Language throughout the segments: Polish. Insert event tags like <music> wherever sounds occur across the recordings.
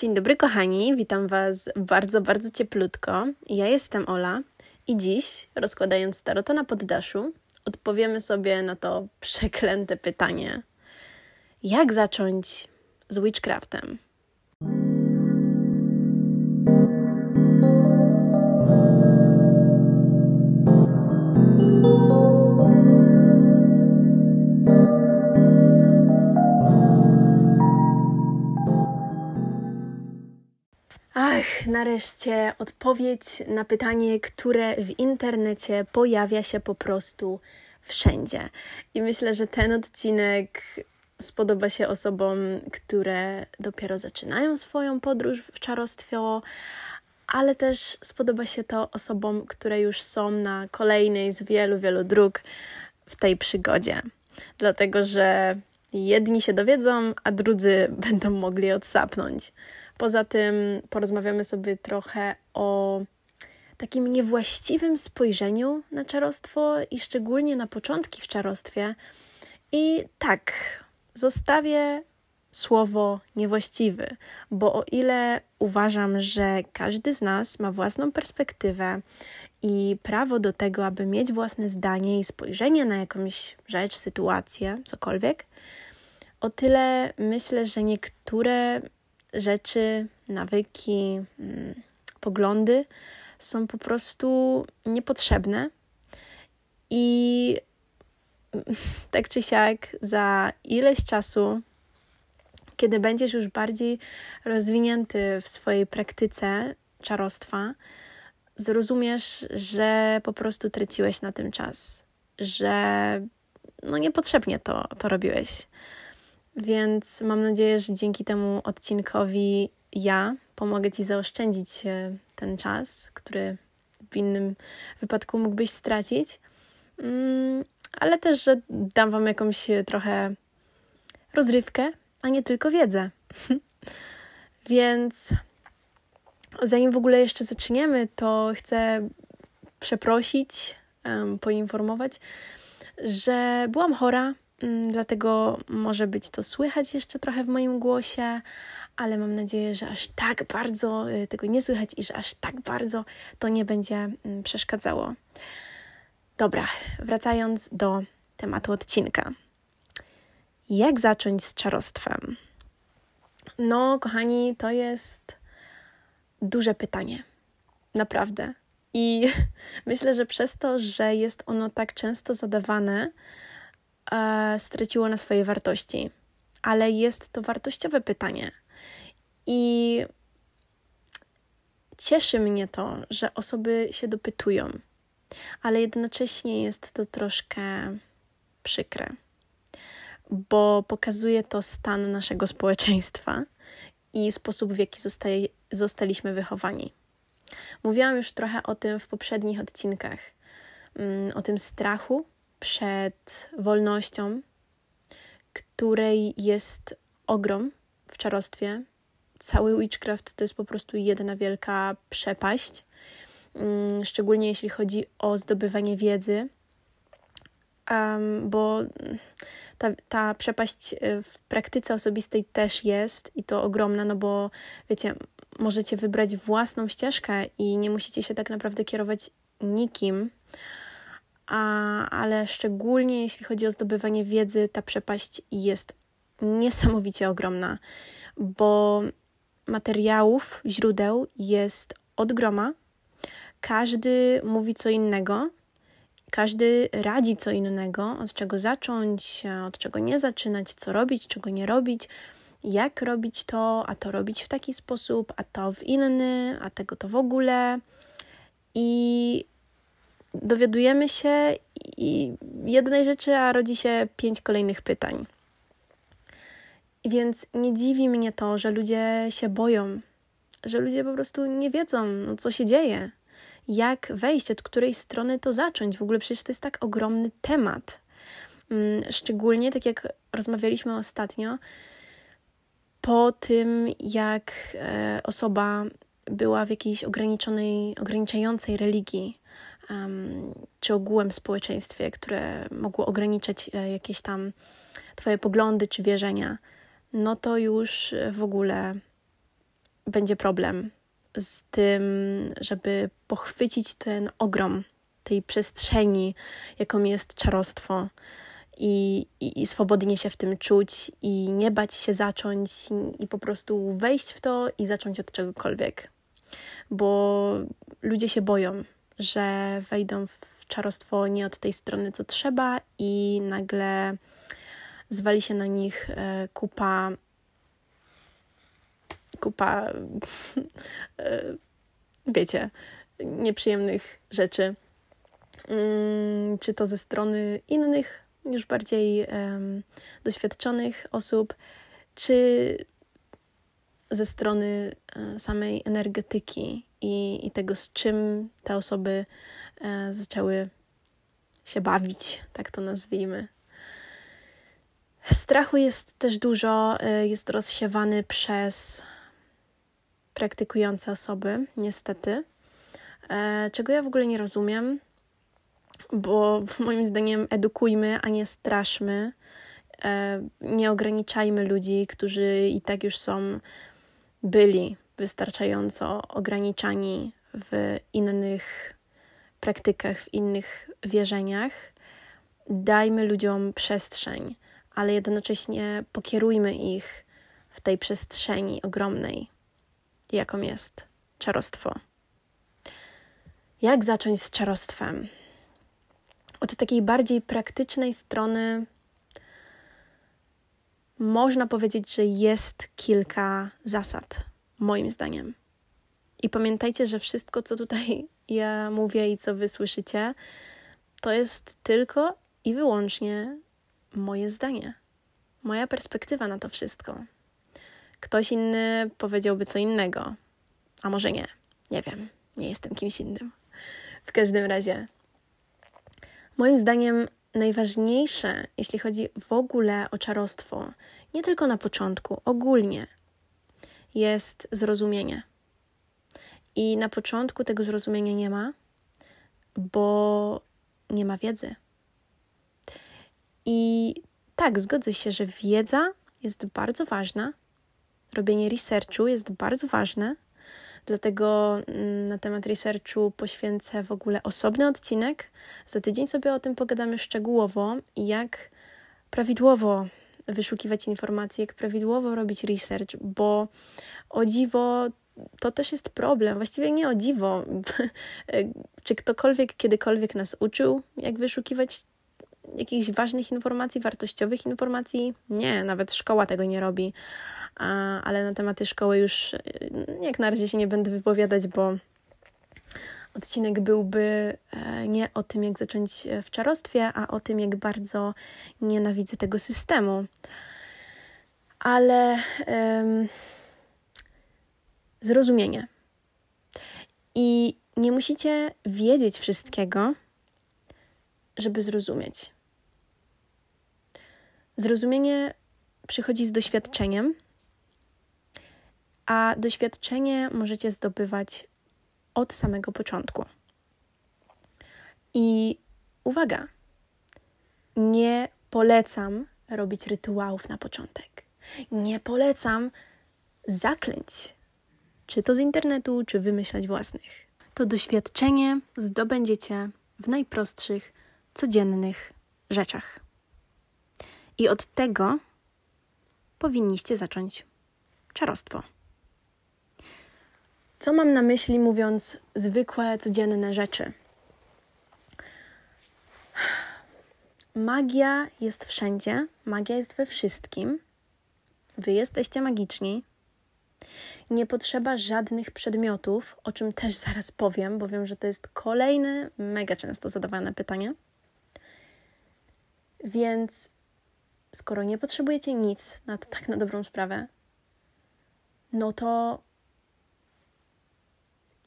Dzień dobry, kochani. Witam Was bardzo, bardzo cieplutko. Ja jestem Ola i dziś, rozkładając tarota na poddaszu, odpowiemy sobie na to przeklęte pytanie: jak zacząć z witchcraftem? Nareszcie odpowiedź na pytanie, które w internecie pojawia się po prostu wszędzie. I myślę, że ten odcinek spodoba się osobom, które dopiero zaczynają swoją podróż w czarostwo, ale też spodoba się to osobom, które już są na kolejnej z wielu, wielu dróg w tej przygodzie. Dlatego, że jedni się dowiedzą, a drudzy będą mogli odsapnąć. Poza tym porozmawiamy sobie trochę o takim niewłaściwym spojrzeniu na czarostwo i szczególnie na początki w czarostwie. I tak, zostawię słowo niewłaściwy, bo o ile uważam, że każdy z nas ma własną perspektywę i prawo do tego, aby mieć własne zdanie i spojrzenie na jakąś rzecz, sytuację, cokolwiek, o tyle myślę, że niektóre rzeczy, nawyki, mm, poglądy są po prostu niepotrzebne i <laughs> tak czy siak za ileś czasu, kiedy będziesz już bardziej rozwinięty w swojej praktyce czarostwa, zrozumiesz, że po prostu traciłeś na tym czas, że no niepotrzebnie to, to robiłeś. Więc mam nadzieję, że dzięki temu odcinkowi ja pomogę Ci zaoszczędzić e, ten czas, który w innym wypadku mógłbyś stracić, mm, ale też, że dam Wam jakąś e, trochę rozrywkę, a nie tylko wiedzę. <laughs> Więc zanim w ogóle jeszcze zaczniemy, to chcę przeprosić, poinformować, że byłam chora dlatego może być to słychać jeszcze trochę w moim głosie, ale mam nadzieję, że aż tak bardzo y, tego nie słychać i że aż tak bardzo to nie będzie mm, przeszkadzało. Dobra, wracając do tematu odcinka. Jak zacząć z czarostwem? No, kochani, to jest duże pytanie. Naprawdę. I <laughs> myślę, że przez to, że jest ono tak często zadawane, e, straciło na swojej wartości. Ale jest to wartościowe pytanie. I cieszy mnie to, że osoby się dopytują, ale jednocześnie jest to troszkę przykre, bo pokazuje to stan naszego <laughs> społeczeństwa i sposób, w jaki zostaliśmy wychowani. Mówiłam już trochę o tym w poprzednich odcinkach, mm, o tym strachu, przed wolnością, której jest ogrom w czarostwie. Cały witchcraft to jest po prostu jedna wielka przepaść, mm, szczególnie jeśli chodzi o zdobywanie wiedzy, bo ta, ta przepaść y, w praktyce osobistej też jest i to ogromna, no bo wiecie, możecie wybrać własną ścieżkę i nie musicie się tak naprawdę kierować nikim, a, ale szczególnie jeśli chodzi o zdobywanie wiedzy, ta przepaść jest niesamowicie ogromna, bo materiałów, źródeł jest od groma. Każdy mówi co innego, każdy radzi co innego, od czego zacząć, od czego nie zaczynać, co robić, czego nie robić, jak robić to, a to robić w taki sposób, a to w inny, a tego to w ogóle. I dowiadujemy się i jednej rzeczy, a rodzi się pięć kolejnych pytań. Więc nie dziwi mnie to, że ludzie się boją, że ludzie po prostu nie wiedzą, no, co się dzieje, jak wejść, od której strony to zacząć. W ogóle przecież to jest tak ogromny temat. Mm, szczególnie, tak jak rozmawialiśmy ostatnio, po tym, jak e, osoba była w jakiejś ograniczonej, ograniczającej religii, czy ogółem społeczeństwie, które mogło ograniczać e, jakieś tam Twoje poglądy czy wierzenia, no to już w ogóle będzie problem z tym, żeby pochwycić ten ogrom tej przestrzeni, jaką jest czarostwo. I, i, i, swobodnie się w tym czuć, i nie bać się zacząć, i, i po prostu wejść w to i zacząć od czegokolwiek. Bo ludzie się boją, że wejdą w czarostwo nie od tej strony, co trzeba, i nagle zwali się na nich e, kupa kupa <laughs> e, wiecie, nieprzyjemnych rzeczy. Mm, czy to ze strony innych, już bardziej doświadczonych osób, czy ze strony e, samej energetyki i, i tego, z czym te osoby e, zaczęły się bawić, tak to nazwijmy. Strachu jest też dużo, e, jest rozsiewany przez praktykujące osoby, niestety, e, czego ja w ogóle nie rozumiem, bo <laughs> moim zdaniem edukujmy, a nie straszmy. E, nie ograniczajmy ludzi, którzy i tak już są, byli wystarczająco ograniczani w innych praktykach, w innych wierzeniach. Dajmy ludziom przestrzeń, ale jednocześnie pokierujmy ich w tej przestrzeni ogromnej, jaką jest czarostwo. Jak zacząć z czarostwem? Od takiej bardziej praktycznej strony można powiedzieć, że jest kilka zasad, moim zdaniem. I pamiętajcie, że wszystko, co tutaj <laughs> ja mówię i co wy słyszycie, to jest tylko i wyłącznie moje zdanie, moja perspektywa na to wszystko. Ktoś inny powiedziałby co innego, a może nie. Nie wiem, nie jestem kimś innym. W każdym razie, moim zdaniem najważniejsze, jeśli chodzi w ogóle o czarostwo, nie tylko na początku, ogólnie, jest zrozumienie. I na początku tego zrozumienia nie ma, bo nie ma wiedzy. I tak, zgodzę się, że wiedza jest bardzo ważna, robienie researchu jest bardzo ważne, dlatego mm, na temat researchu poświęcę w ogóle osobny odcinek. Za tydzień sobie o tym pogadamy szczegółowo, jak prawidłowo wyszukiwać informacje, jak prawidłowo robić research, bo o dziwo to też jest problem. Właściwie nie o dziwo. <laughs> Czy ktokolwiek kiedykolwiek nas uczył, jak wyszukiwać jakichś ważnych informacji, wartościowych informacji? Nie, nawet szkoła tego nie robi ale na tematy szkoły już y, jak na razie się nie będę wypowiadać, bo odcinek byłby e, nie o tym, jak zacząć w czarostwie, a o tym, jak bardzo nienawidzę tego systemu. Ale um, zrozumienie. I nie musicie wiedzieć wszystkiego, żeby zrozumieć. Zrozumienie przychodzi z doświadczeniem a doświadczenie możecie zdobywać od samego początku. I uwaga, nie polecam robić rytuałów na początek. Nie polecam zaklęć, czy to z internetu, czy wymyślać własnych. To doświadczenie zdobędziecie w najprostszych, codziennych rzeczach. I od tego powinniście zacząć czarostwo. Co mam na myśli, mówiąc zwykłe, codzienne rzeczy? Magia jest wszędzie, magia jest we wszystkim. Wy jesteście magiczni. Nie potrzeba żadnych przedmiotów, o czym też zaraz powiem, bo wiem, że to jest kolejne mega często zadawane pytanie. Więc skoro nie potrzebujecie nic na to tak na dobrą sprawę, no to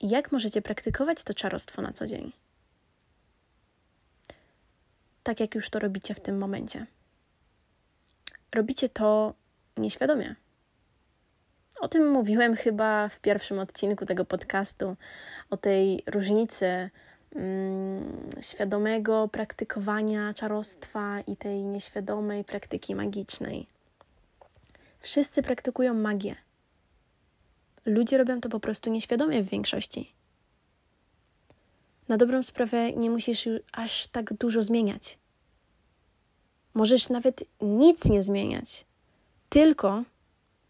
jak możecie praktykować to czarostwo na co dzień? Tak jak już to robicie w tym momencie. Robicie to nieświadomie. O tym mówiłem chyba w pierwszym odcinku tego podcastu, o tej różnicy mm, świadomego praktykowania czarostwa i tej nieświadomej praktyki magicznej. Wszyscy praktykują magię Ludzie robią to po prostu nieświadomie w większości. Na dobrą sprawę nie musisz aż tak dużo zmieniać. Możesz nawet nic nie zmieniać, tylko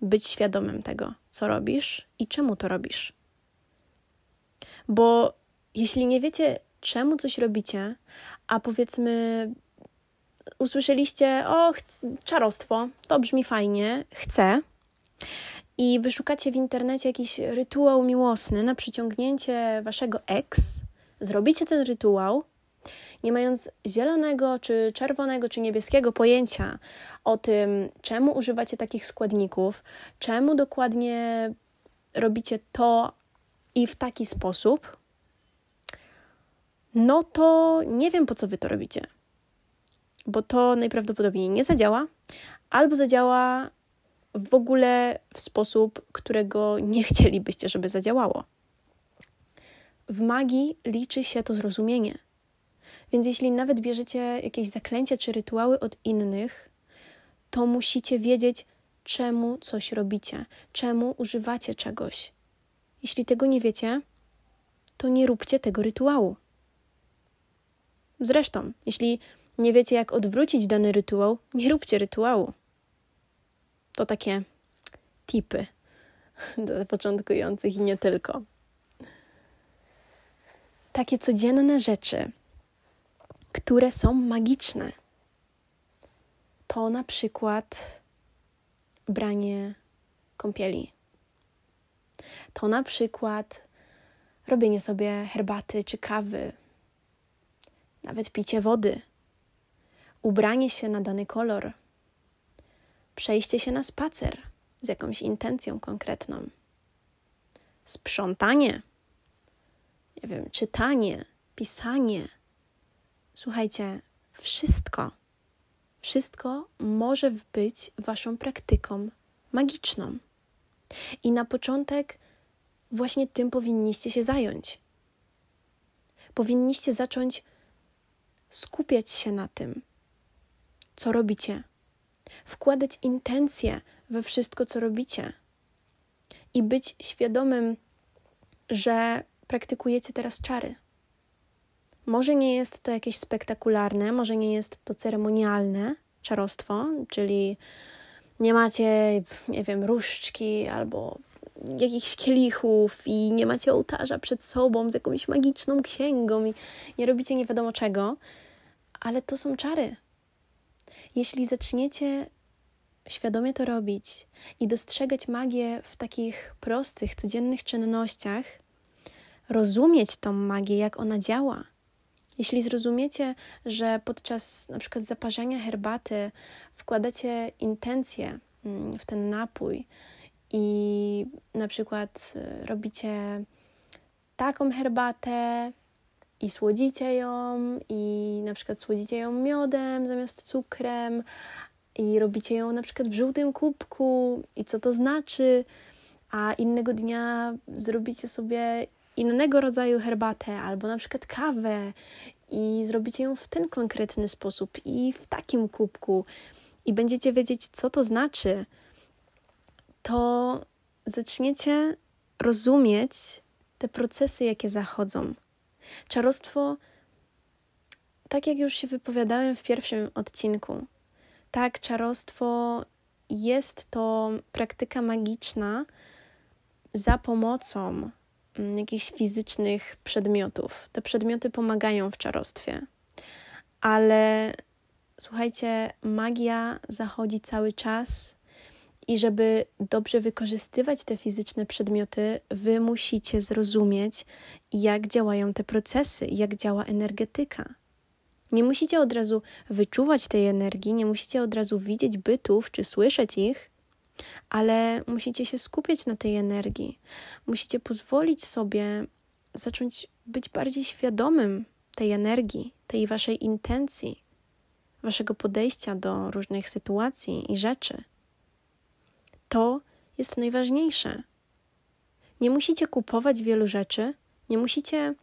być świadomym tego, co robisz i czemu to robisz. Bo jeśli nie wiecie, czemu coś robicie, a powiedzmy, usłyszeliście, o, czarostwo, to brzmi fajnie, chcę, i wyszukacie w internecie jakiś rytuał miłosny na przyciągnięcie waszego ex, zrobicie ten rytuał, nie mając zielonego, czy czerwonego, czy niebieskiego pojęcia o tym, czemu używacie takich składników, czemu dokładnie robicie to i w taki sposób, no to nie wiem po co wy to robicie. Bo to najprawdopodobniej nie zadziała, albo zadziała w ogóle w sposób, którego nie chcielibyście, żeby zadziałało. W magii liczy się to zrozumienie. Więc jeśli nawet bierzecie jakieś zaklęcia czy rytuały od innych, to musicie wiedzieć, czemu coś robicie, czemu używacie czegoś. Jeśli tego nie wiecie, to nie róbcie tego rytuału. Zresztą, jeśli nie wiecie, jak odwrócić dany rytuał, nie róbcie rytuału. To takie tipy <laughs> dla początkujących i nie tylko. Takie codzienne rzeczy, które są magiczne. To na przykład branie kąpieli. To na przykład robienie sobie herbaty czy kawy, nawet picie wody, ubranie się na dany kolor, przejście się na spacer z jakąś intencją konkretną, sprzątanie, nie wiem, czytanie, pisanie. Słuchajcie, wszystko, wszystko może być Waszą praktyką magiczną. I na początek właśnie tym powinniście się zająć. Powinniście zacząć skupiać się na tym, co robicie, wkładać intencje we wszystko, co robicie i być świadomym, że praktykujecie teraz czary. Może nie jest to jakieś spektakularne, może nie jest to ceremonialne czarostwo, czyli nie macie, nie wiem, różdżki albo jakichś kielichów i nie macie ołtarza przed sobą z jakąś magiczną księgą i nie robicie nie wiadomo czego, ale to są czary. Jeśli zaczniecie świadomie to robić i dostrzegać magię w takich prostych, codziennych czynnościach, rozumieć tą magię, jak ona działa, jeśli zrozumiecie, że podczas na przykład zaparzania herbaty wkładacie intencję mm, w ten napój i na przykład y, robicie taką herbatę i słodzicie ją i na przykład słodzicie ją miodem zamiast cukrem i robicie ją na przykład w żółtym kubku i co to znaczy, a innego dnia zrobicie sobie innego rodzaju herbatę albo na przykład kawę i zrobicie ją w ten konkretny sposób i w takim kubku. I będziecie wiedzieć, co to znaczy, to zaczniecie rozumieć te procesy, jakie zachodzą. Czarostwo, tak jak już się wypowiadałem w pierwszym odcinku, tak, czarostwo jest to praktyka magiczna za pomocą Mm, jakichś fizycznych przedmiotów. Te przedmioty pomagają w czarostwie, ale słuchajcie, magia zachodzi cały czas. I żeby dobrze wykorzystywać te fizyczne przedmioty, wy musicie zrozumieć, jak działają te procesy, jak działa energetyka. Nie musicie od razu wyczuwać tej energii, nie musicie od razu widzieć bytów czy słyszeć ich, ale musicie się skupiać na tej energii. Musicie pozwolić sobie zacząć być bardziej świadomym tej energii, tej waszej intencji, waszego podejścia do różnych sytuacji i rzeczy. To jest najważniejsze. Nie musicie kupować wielu rzeczy, nie musicie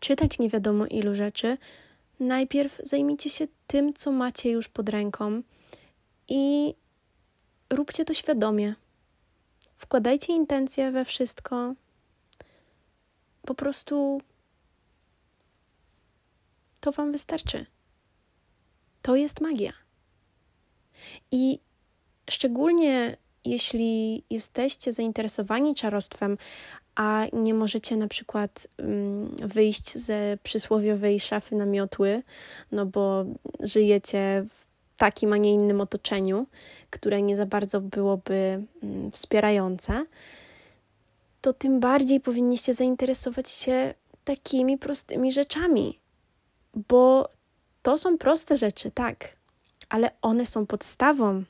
czytać nie wiadomo ilu rzeczy. Najpierw zajmijcie się tym, co macie już pod ręką i róbcie to świadomie. wkładajcie intencje we wszystko. Po prostu to Wam wystarczy. To jest magia. I szczególnie jeśli jesteście zainteresowani czarostwem, a nie możecie na przykład um, wyjść ze przysłowiowej szafy na miotły, no bo żyjecie w takim, a nie innym otoczeniu, które nie za bardzo byłoby um, wspierające, to tym bardziej powinniście zainteresować się takimi prostymi rzeczami, bo to są proste rzeczy, tak, ale one są podstawą.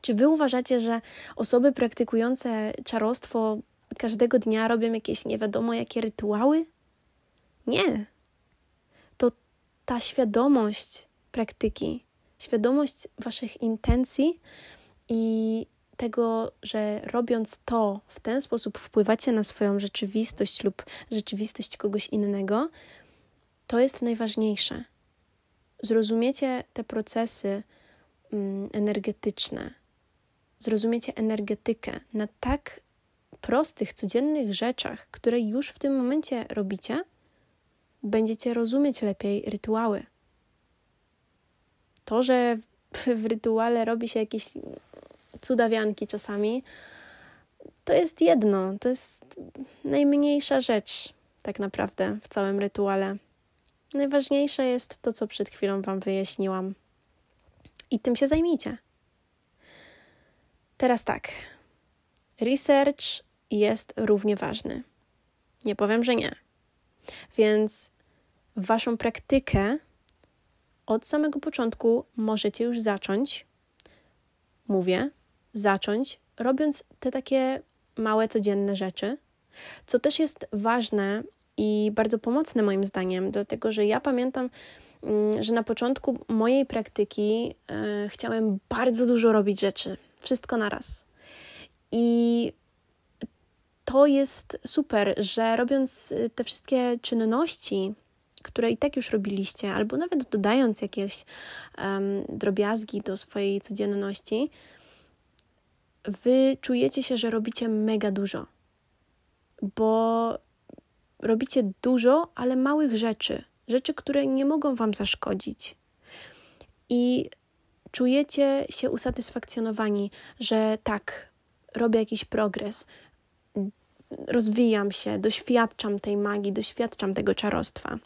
Czy wy uważacie, że osoby praktykujące czarostwo każdego dnia robią jakieś nie wiadomo jakie rytuały? Nie. To ta świadomość praktyki, świadomość waszych intencji i tego, że robiąc to w ten sposób wpływacie na swoją rzeczywistość lub rzeczywistość kogoś innego, to jest najważniejsze. Zrozumiecie te procesy mm, energetyczne, zrozumiecie energetykę na tak prostych, codziennych rzeczach, które już w tym momencie robicie, będziecie rozumieć lepiej rytuały. To, że w rytuale robi się jakieś cudawianki czasami, to jest jedno, to jest najmniejsza rzecz tak naprawdę w całym rytuale. Najważniejsze jest to, co przed chwilą Wam wyjaśniłam. I tym się zajmijcie. Teraz tak. Research jest równie ważny. Nie powiem, że nie. Więc Waszą praktykę od samego początku możecie już zacząć. Mówię, zacząć, robiąc te takie małe, codzienne rzeczy, co też jest ważne i bardzo pomocne moim zdaniem, dlatego że ja pamiętam, mm, że na początku mojej praktyki e, chciałem bardzo dużo robić rzeczy, wszystko naraz. I to jest super, że robiąc e, te wszystkie czynności, które i tak już robiliście, albo nawet dodając jakieś um, drobiazgi do swojej codzienności, wy czujecie się, że robicie mega dużo. Bo robicie dużo, ale małych rzeczy, rzeczy, które nie mogą wam zaszkodzić. I czujecie się usatysfakcjonowani, że tak, robię jakiś progres, rozwijam się, doświadczam tej magii, doświadczam tego czarostwa,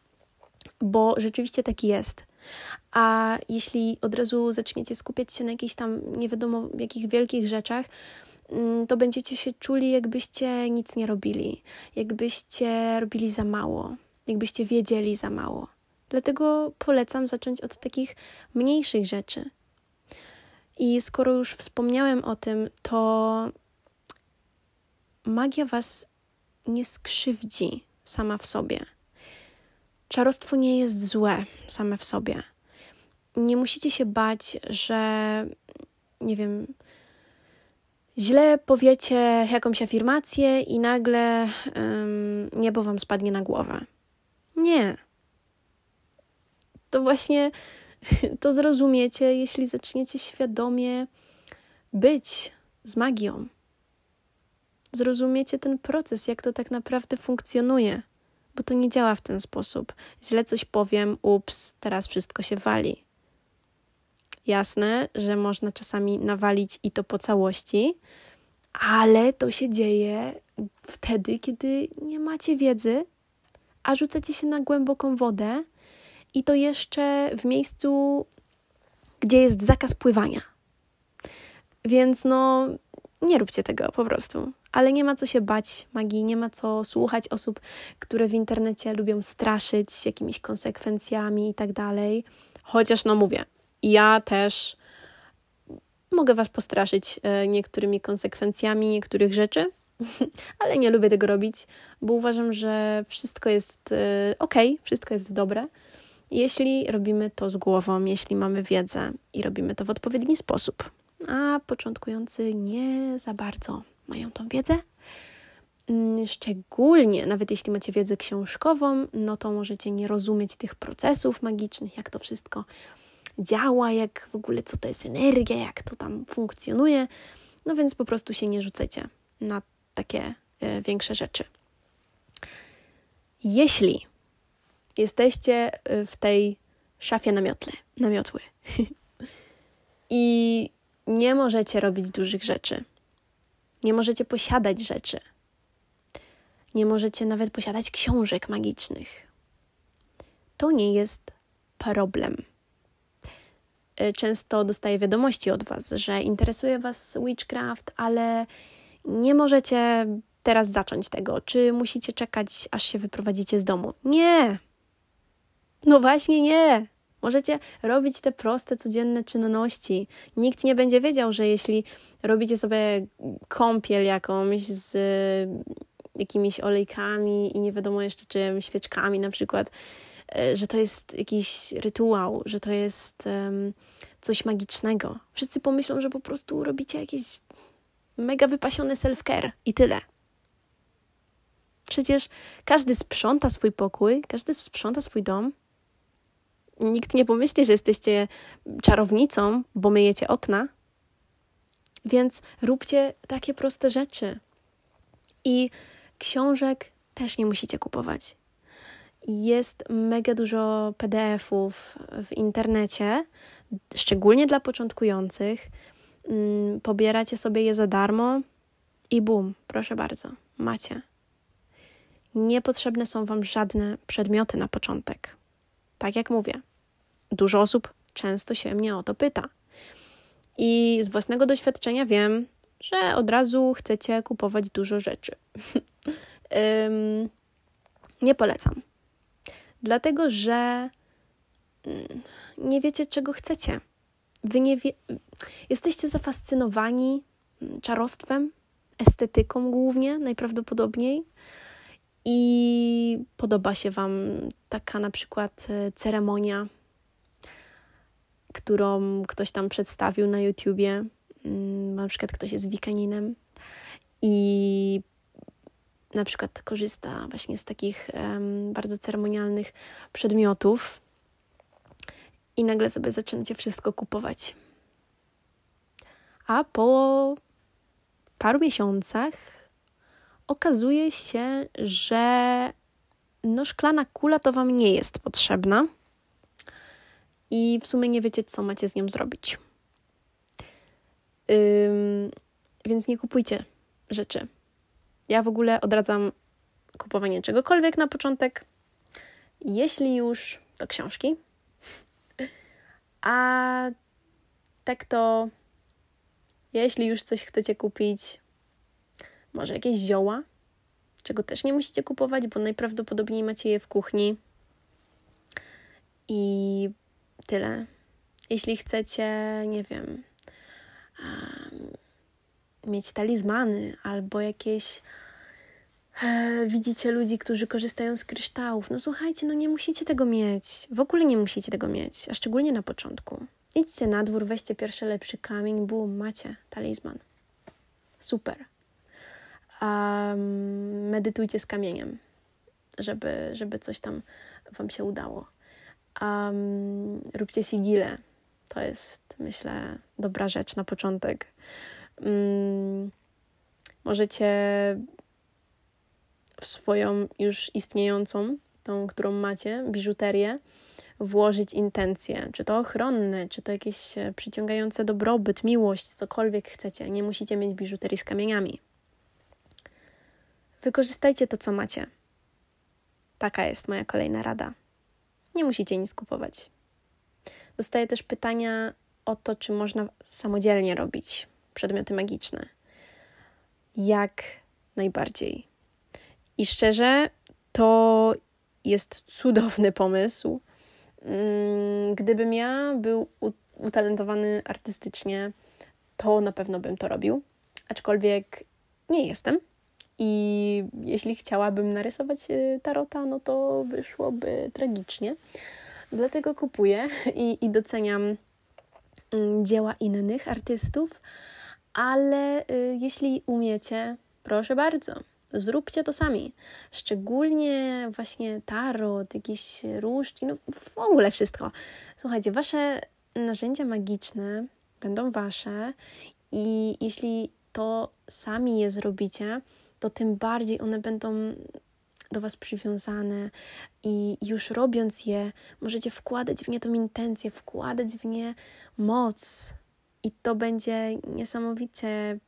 bo rzeczywiście tak jest. A jeśli od razu zaczniecie skupiać się na jakichś tam nie wiadomo jakich wielkich rzeczach, mm, to będziecie się czuli, jakbyście nic nie robili, jakbyście robili za mało, jakbyście wiedzieli za mało. Dlatego polecam zacząć od takich mniejszych rzeczy. I skoro już wspomniałem o tym, to magia Was nie skrzywdzi sama w sobie. Czarostwo nie jest złe same w sobie. Nie musicie się bać, że nie wiem, źle powiecie jakąś afirmację i nagle um, niebo wam spadnie na głowę. Nie. To właśnie <laughs> to zrozumiecie, jeśli zaczniecie świadomie być z magią. Zrozumiecie ten proces, jak to tak naprawdę funkcjonuje bo to nie działa w ten sposób. Źle coś powiem, ups, teraz wszystko się wali. Jasne, że można czasami nawalić i to po całości, ale to się dzieje wtedy, kiedy nie macie wiedzy, a rzucacie się na głęboką wodę i to jeszcze w miejscu, gdzie jest zakaz pływania. Więc no, nie róbcie tego po prostu ale nie ma co się bać magii, nie ma co słuchać osób, które w internecie lubią straszyć jakimiś konsekwencjami i tak dalej. Chociaż, no mówię, ja też mogę Was postraszyć e, niektórymi konsekwencjami niektórych rzeczy, <laughs> ale nie lubię tego robić, bo uważam, że wszystko jest e, ok, wszystko jest dobre. Jeśli robimy to z głową, jeśli mamy wiedzę i robimy to w odpowiedni sposób, a początkujący nie za bardzo mają tą wiedzę. Mm, szczególnie, nawet jeśli macie wiedzę książkową, no to możecie nie rozumieć tych procesów magicznych, jak to wszystko działa, jak w ogóle co to jest energia, jak to tam funkcjonuje. No więc po prostu się nie rzucajcie. na takie e, większe rzeczy. Jeśli jesteście w tej szafie namiotły, namiotły <laughs> i nie możecie robić dużych rzeczy, nie możecie posiadać rzeczy, nie możecie nawet posiadać książek magicznych, to nie jest problem. Y, często dostaję wiadomości od Was, że interesuje Was witchcraft, ale nie możecie teraz zacząć tego. Czy musicie czekać, aż się wyprowadzicie z domu? Nie! No właśnie nie! Możecie robić te proste, codzienne czynności. Nikt nie będzie wiedział, że jeśli robicie sobie kąpiel jakąś z jakimiś olejkami i nie wiadomo jeszcze czym, świeczkami na przykład, e, że to jest jakiś rytuał, że to jest um, coś magicznego. Wszyscy pomyślą, że po prostu robicie jakieś mega wypasione self-care i tyle. Przecież każdy sprząta swój pokój, każdy sprząta swój dom. Nikt nie pomyśli, że jesteście czarownicą, bo myjecie okna. Więc róbcie takie proste rzeczy. I książek też nie musicie kupować. Jest mega dużo PDFów w internecie, szczególnie dla początkujących. Mm, pobieracie sobie je za darmo i bum, proszę bardzo, macie. Niepotrzebne są Wam żadne przedmioty na początek. Tak jak mówię, dużo osób często się mnie o to pyta. I z własnego doświadczenia wiem, że od razu chcecie kupować dużo rzeczy. <laughs> nie polecam. Dlatego, że mm, nie wiecie, czego chcecie. Wy nie wie... jesteście zafascynowani mm, czarostwem, estetyką głównie, najprawdopodobniej. I podoba się Wam taka na przykład e, ceremonia, którą ktoś tam przedstawił na YouTubie. Mm, na przykład ktoś jest wikaninem i na przykład korzysta właśnie z takich um, bardzo ceremonialnych przedmiotów i nagle sobie zaczynacie wszystko kupować. A po paru miesiącach okazuje się, że no szklana kula to Wam nie jest potrzebna i w sumie nie wiecie, co macie z nią zrobić. Ym, więc nie kupujcie rzeczy. Ja w ogóle odradzam kupowanie czegokolwiek na początek. Jeśli już, to książki. A tak to, jeśli już coś chcecie kupić, może jakieś zioła, czego też nie musicie kupować, bo najprawdopodobniej macie je w kuchni. I tyle. Jeśli chcecie, nie wiem, mieć talizmany albo jakieś. E, widzicie ludzi, którzy korzystają z kryształów. No słuchajcie, no nie musicie tego mieć. W ogóle nie musicie tego mieć, a szczególnie na początku. Idźcie na dwór, weźcie pierwszy lepszy kamień, bum, macie talizman. Super. Um, medytujcie z kamieniem, żeby, żeby coś tam Wam się udało. Um, róbcie sigile. To jest, myślę, dobra rzecz na początek. Um, możecie w swoją już istniejącą, tą, którą macie, biżuterię, włożyć intencje, czy to ochronne, czy to jakieś e, przyciągające dobrobyt, miłość, cokolwiek chcecie. Nie musicie mieć biżuterii z kamieniami. Wykorzystajcie to, co macie. Taka jest moja kolejna rada. Nie musicie nic kupować. Dostaję też pytania o to, czy można samodzielnie robić przedmioty magiczne. Jak najbardziej. I szczerze, to jest cudowny pomysł. Mm, gdybym ja był utalentowany artystycznie, to na pewno bym to robił. Aczkolwiek nie jestem. I jeśli chciałabym narysować e, tarota, no to wyszłoby tragicznie. Dlatego kupuję i, i doceniam mm, dzieła innych artystów, ale y, jeśli umiecie, proszę bardzo, zróbcie to sami. Szczególnie właśnie tarot, jakieś różdżki, no w ogóle wszystko. Słuchajcie, wasze narzędzia magiczne będą wasze i jeśli to sami je zrobicie, to tym bardziej one będą do Was przywiązane i już robiąc je, możecie wkładać w nie tą intencję, wkładać w nie moc, i to będzie niesamowicie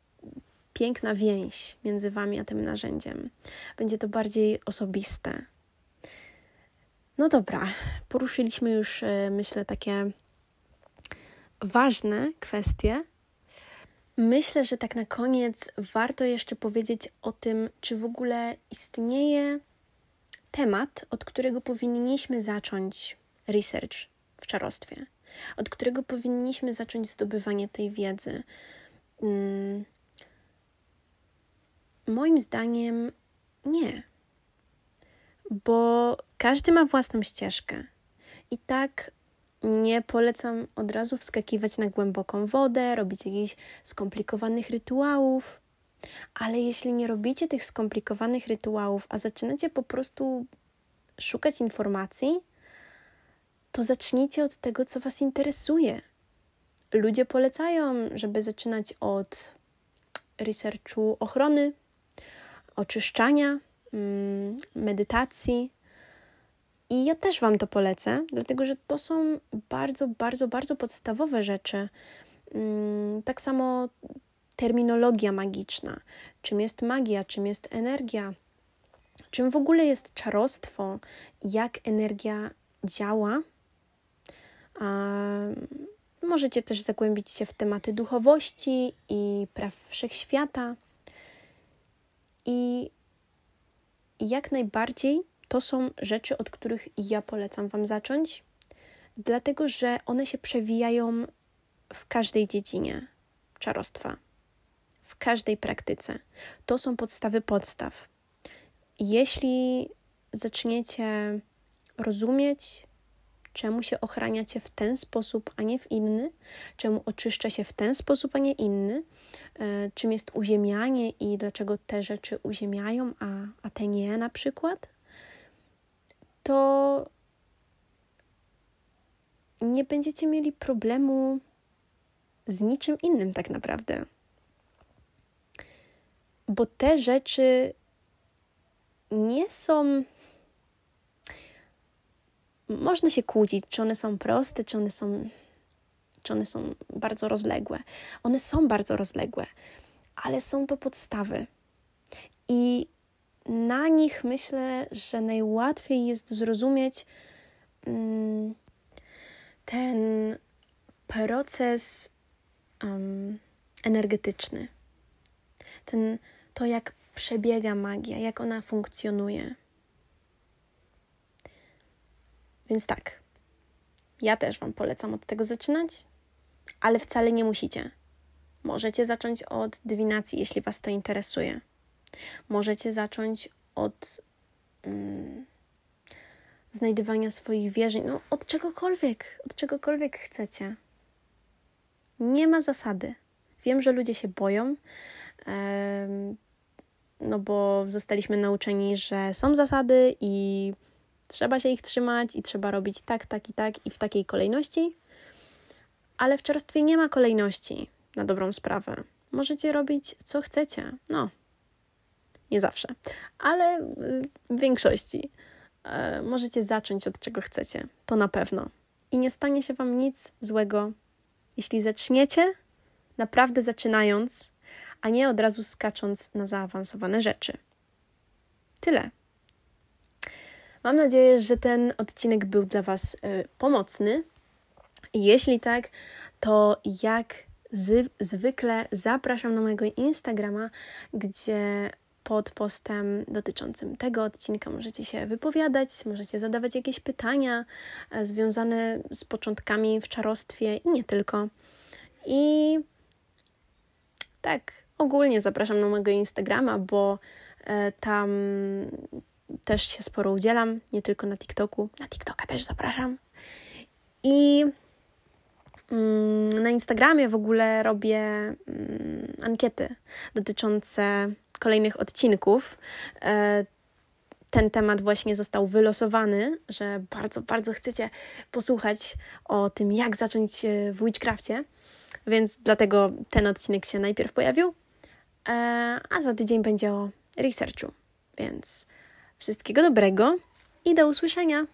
piękna więź między Wami a tym narzędziem. Będzie to bardziej osobiste. No dobra, poruszyliśmy już, e, myślę, takie ważne kwestie. Myślę, że tak na koniec warto jeszcze powiedzieć o tym, czy w ogóle istnieje temat, od którego powinniśmy zacząć research w czarostwie, od którego powinniśmy zacząć zdobywanie tej wiedzy. Hmm. Moim zdaniem nie, bo każdy ma własną ścieżkę. I tak nie polecam od razu wskakiwać na głęboką wodę, robić jakichś skomplikowanych rytuałów. Ale jeśli nie robicie tych skomplikowanych rytuałów, a zaczynacie po prostu szukać informacji, to zacznijcie od tego, co Was interesuje. Ludzie polecają, żeby zaczynać od researchu ochrony, oczyszczania, mm, medytacji. I ja też Wam to polecę, dlatego że to są bardzo, bardzo, bardzo podstawowe rzeczy. Mm, tak samo terminologia magiczna. Czym jest magia, czym jest energia, czym w ogóle jest czarostwo, jak energia działa. możecie też zagłębić się w tematy duchowości i praw wszechświata. I jak najbardziej to są rzeczy, od których ja polecam Wam zacząć, dlatego że one się przewijają w każdej dziedzinie czarostwa, w każdej praktyce. To są podstawy podstaw. Jeśli zaczniecie rozumieć, czemu się ochraniacie w ten sposób, a nie w inny, czemu oczyszcza się w ten sposób, a nie inny, e, czym jest uziemianie i dlaczego te rzeczy uziemiają, a, a te nie na przykład, to nie będziecie mieli problemu z niczym innym, tak naprawdę. Bo te rzeczy nie są. Można się kłócić, czy one są proste, czy one są, czy one są bardzo rozległe. One są bardzo rozległe, ale są to podstawy. I na nich myślę, że najłatwiej jest zrozumieć mm, ten proces um, energetyczny. Ten, to, jak przebiega magia, jak ona funkcjonuje. Więc tak, ja też Wam polecam od tego zaczynać, ale wcale nie musicie. Możecie zacząć od dywinacji, jeśli Was to interesuje. Możecie zacząć od mm, znajdywania swoich wierzeń, no od czegokolwiek, od czegokolwiek chcecie. Nie ma zasady. Wiem, że ludzie się boją, no bo zostaliśmy nauczeni, że są zasady i trzeba się ich trzymać i trzeba robić tak, tak i tak i w takiej kolejności. Ale w czarstwie nie ma kolejności na dobrą sprawę. Możecie robić co chcecie. No, nie zawsze, ale w większości. E, możecie zacząć od czego chcecie, to na pewno. I nie stanie się Wam nic złego, jeśli zaczniecie, naprawdę zaczynając, a nie od razu skacząc na zaawansowane rzeczy. Tyle. Mam nadzieję, że ten odcinek był dla Was y, pomocny. Jeśli tak, to jak zwykle zapraszam na mojego Instagrama, gdzie pod postem dotyczącym tego odcinka możecie się wypowiadać, możecie zadawać jakieś pytania e, związane z początkami w czarostwie i nie tylko. I tak, ogólnie zapraszam na mojego Instagrama, bo e, tam też się sporo udzielam, nie tylko na TikToku. Na TikToka też zapraszam. I na Instagramie w ogóle robię mm, ankiety dotyczące kolejnych odcinków. E, ten temat właśnie został wylosowany, że bardzo, bardzo chcecie posłuchać o tym, jak zacząć w Witchcraftie, więc dlatego ten odcinek się najpierw pojawił, e, a za tydzień będzie o researchu. Więc wszystkiego dobrego i do usłyszenia.